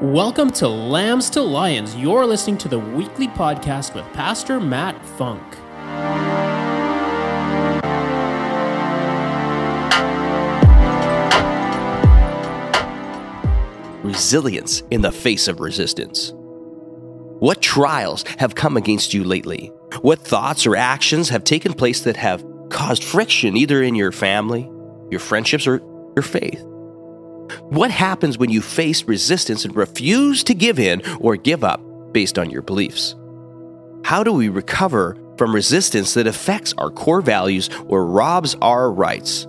Welcome to Lambs to Lions. You're listening to the weekly podcast with Pastor Matt Funk. Resilience in the face of resistance. What trials have come against you lately? What thoughts or actions have taken place that have caused friction either in your family, your friendships, or your faith? What happens when you face resistance and refuse to give in or give up based on your beliefs? How do we recover from resistance that affects our core values or robs our rights?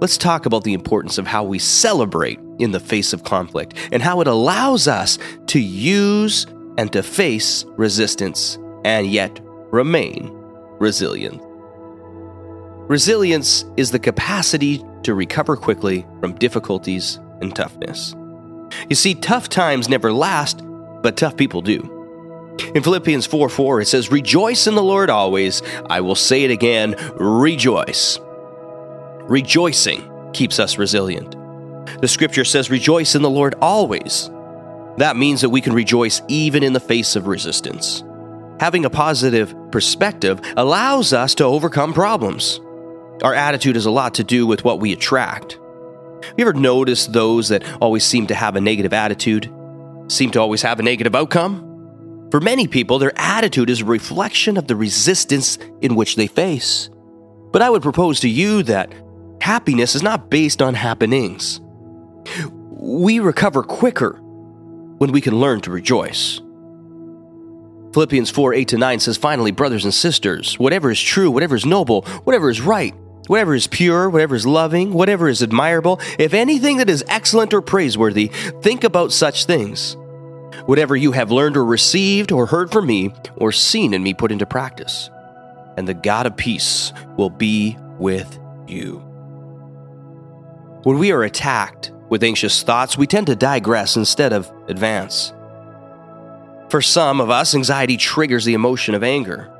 Let's talk about the importance of how we celebrate in the face of conflict and how it allows us to use and to face resistance and yet remain resilient. Resilience is the capacity to recover quickly from difficulties and toughness. You see, tough times never last, but tough people do. In Philippians 4 4, it says, Rejoice in the Lord always. I will say it again, rejoice. Rejoicing keeps us resilient. The scripture says, Rejoice in the Lord always. That means that we can rejoice even in the face of resistance. Having a positive perspective allows us to overcome problems. Our attitude has a lot to do with what we attract. Have you ever noticed those that always seem to have a negative attitude, seem to always have a negative outcome? For many people, their attitude is a reflection of the resistance in which they face. But I would propose to you that happiness is not based on happenings. We recover quicker when we can learn to rejoice. Philippians 4 8 to 9 says, Finally, brothers and sisters, whatever is true, whatever is noble, whatever is right, whatever is pure, whatever is loving, whatever is admirable, if anything that is excellent or praiseworthy, think about such things. Whatever you have learned or received or heard from me or seen in me put into practice, and the God of peace will be with you. When we are attacked with anxious thoughts, we tend to digress instead of advance. For some of us, anxiety triggers the emotion of anger.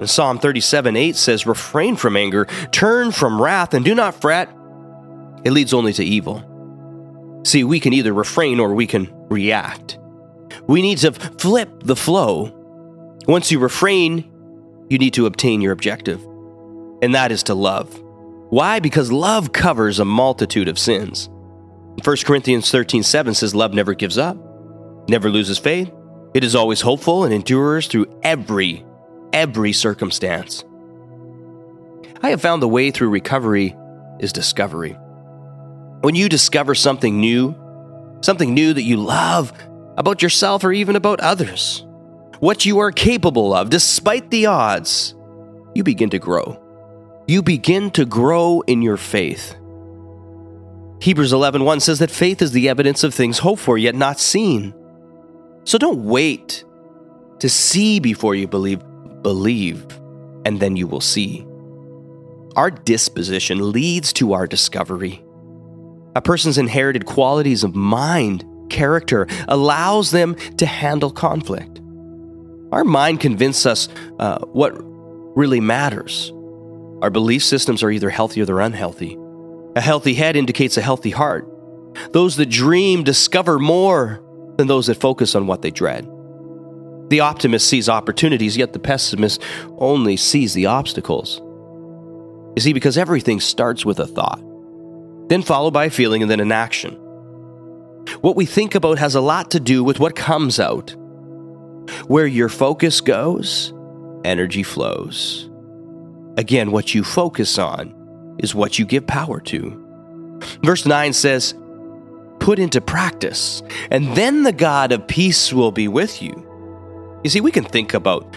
And Psalm 37 8 says, Refrain from anger, turn from wrath, and do not fret. It leads only to evil. See, we can either refrain or we can react. We need to flip the flow. Once you refrain, you need to obtain your objective, and that is to love. Why? Because love covers a multitude of sins. 1 Corinthians 13 7 says, Love never gives up, never loses faith. It is always hopeful and endures through every every circumstance. I have found the way through recovery is discovery. When you discover something new, something new that you love about yourself or even about others, what you are capable of despite the odds, you begin to grow. You begin to grow in your faith. Hebrews 11:1 says that faith is the evidence of things hoped for yet not seen. So don't wait to see before you believe believe, and then you will see. Our disposition leads to our discovery. A person's inherited qualities of mind, character, allows them to handle conflict. Our mind convinces us uh, what really matters. Our belief systems are either healthy or they're unhealthy. A healthy head indicates a healthy heart. Those that dream discover more than those that focus on what they dread. The optimist sees opportunities, yet the pessimist only sees the obstacles. You see, because everything starts with a thought, then followed by a feeling, and then an action. What we think about has a lot to do with what comes out. Where your focus goes, energy flows. Again, what you focus on is what you give power to. Verse 9 says, Put into practice, and then the God of peace will be with you. You see, we can think about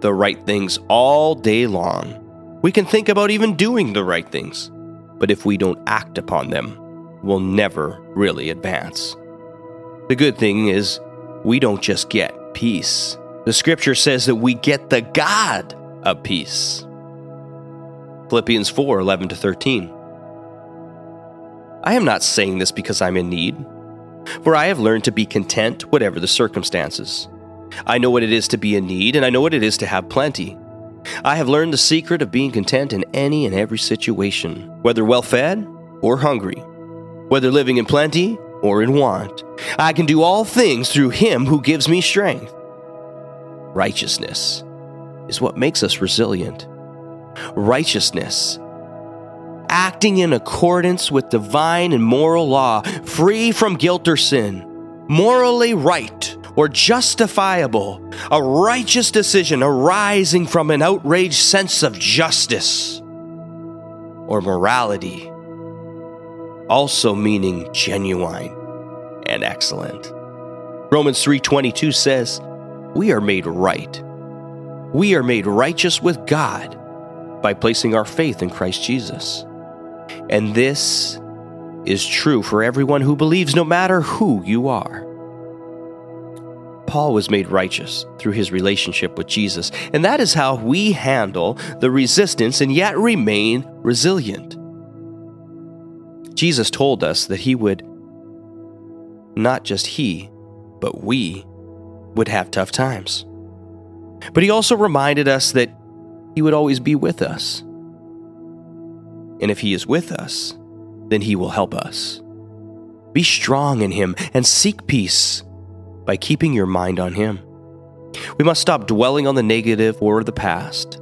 the right things all day long. We can think about even doing the right things. But if we don't act upon them, we'll never really advance. The good thing is, we don't just get peace. The scripture says that we get the God of peace. Philippians 4 11 to 13. I am not saying this because I'm in need, for I have learned to be content whatever the circumstances. I know what it is to be in need, and I know what it is to have plenty. I have learned the secret of being content in any and every situation, whether well fed or hungry, whether living in plenty or in want. I can do all things through him who gives me strength. Righteousness is what makes us resilient. Righteousness, acting in accordance with divine and moral law, free from guilt or sin, morally right or justifiable, a righteous decision arising from an outraged sense of justice or morality, also meaning genuine and excellent. Romans 3:22 says, "We are made right. We are made righteous with God by placing our faith in Christ Jesus." And this is true for everyone who believes no matter who you are. Paul was made righteous through his relationship with Jesus, and that is how we handle the resistance and yet remain resilient. Jesus told us that he would, not just he, but we, would have tough times. But he also reminded us that he would always be with us. And if he is with us, then he will help us. Be strong in him and seek peace by keeping your mind on Him. We must stop dwelling on the negative or the past.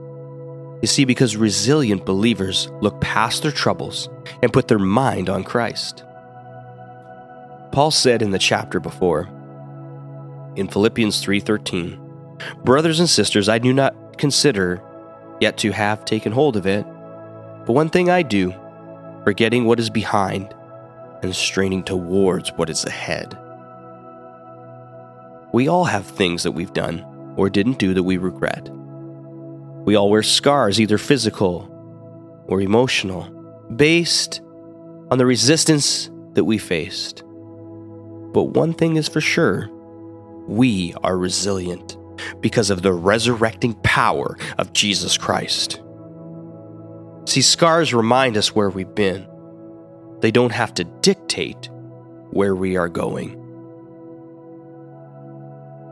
You see, because resilient believers look past their troubles and put their mind on Christ. Paul said in the chapter before, in Philippians 3:13, "Brothers and sisters, I do not consider yet to have taken hold of it, but one thing I do, forgetting what is behind and straining towards what is ahead." We all have things that we've done or didn't do that we regret. We all wear scars, either physical or emotional, based on the resistance that we faced. But one thing is for sure we are resilient because of the resurrecting power of Jesus Christ. See, scars remind us where we've been, they don't have to dictate where we are going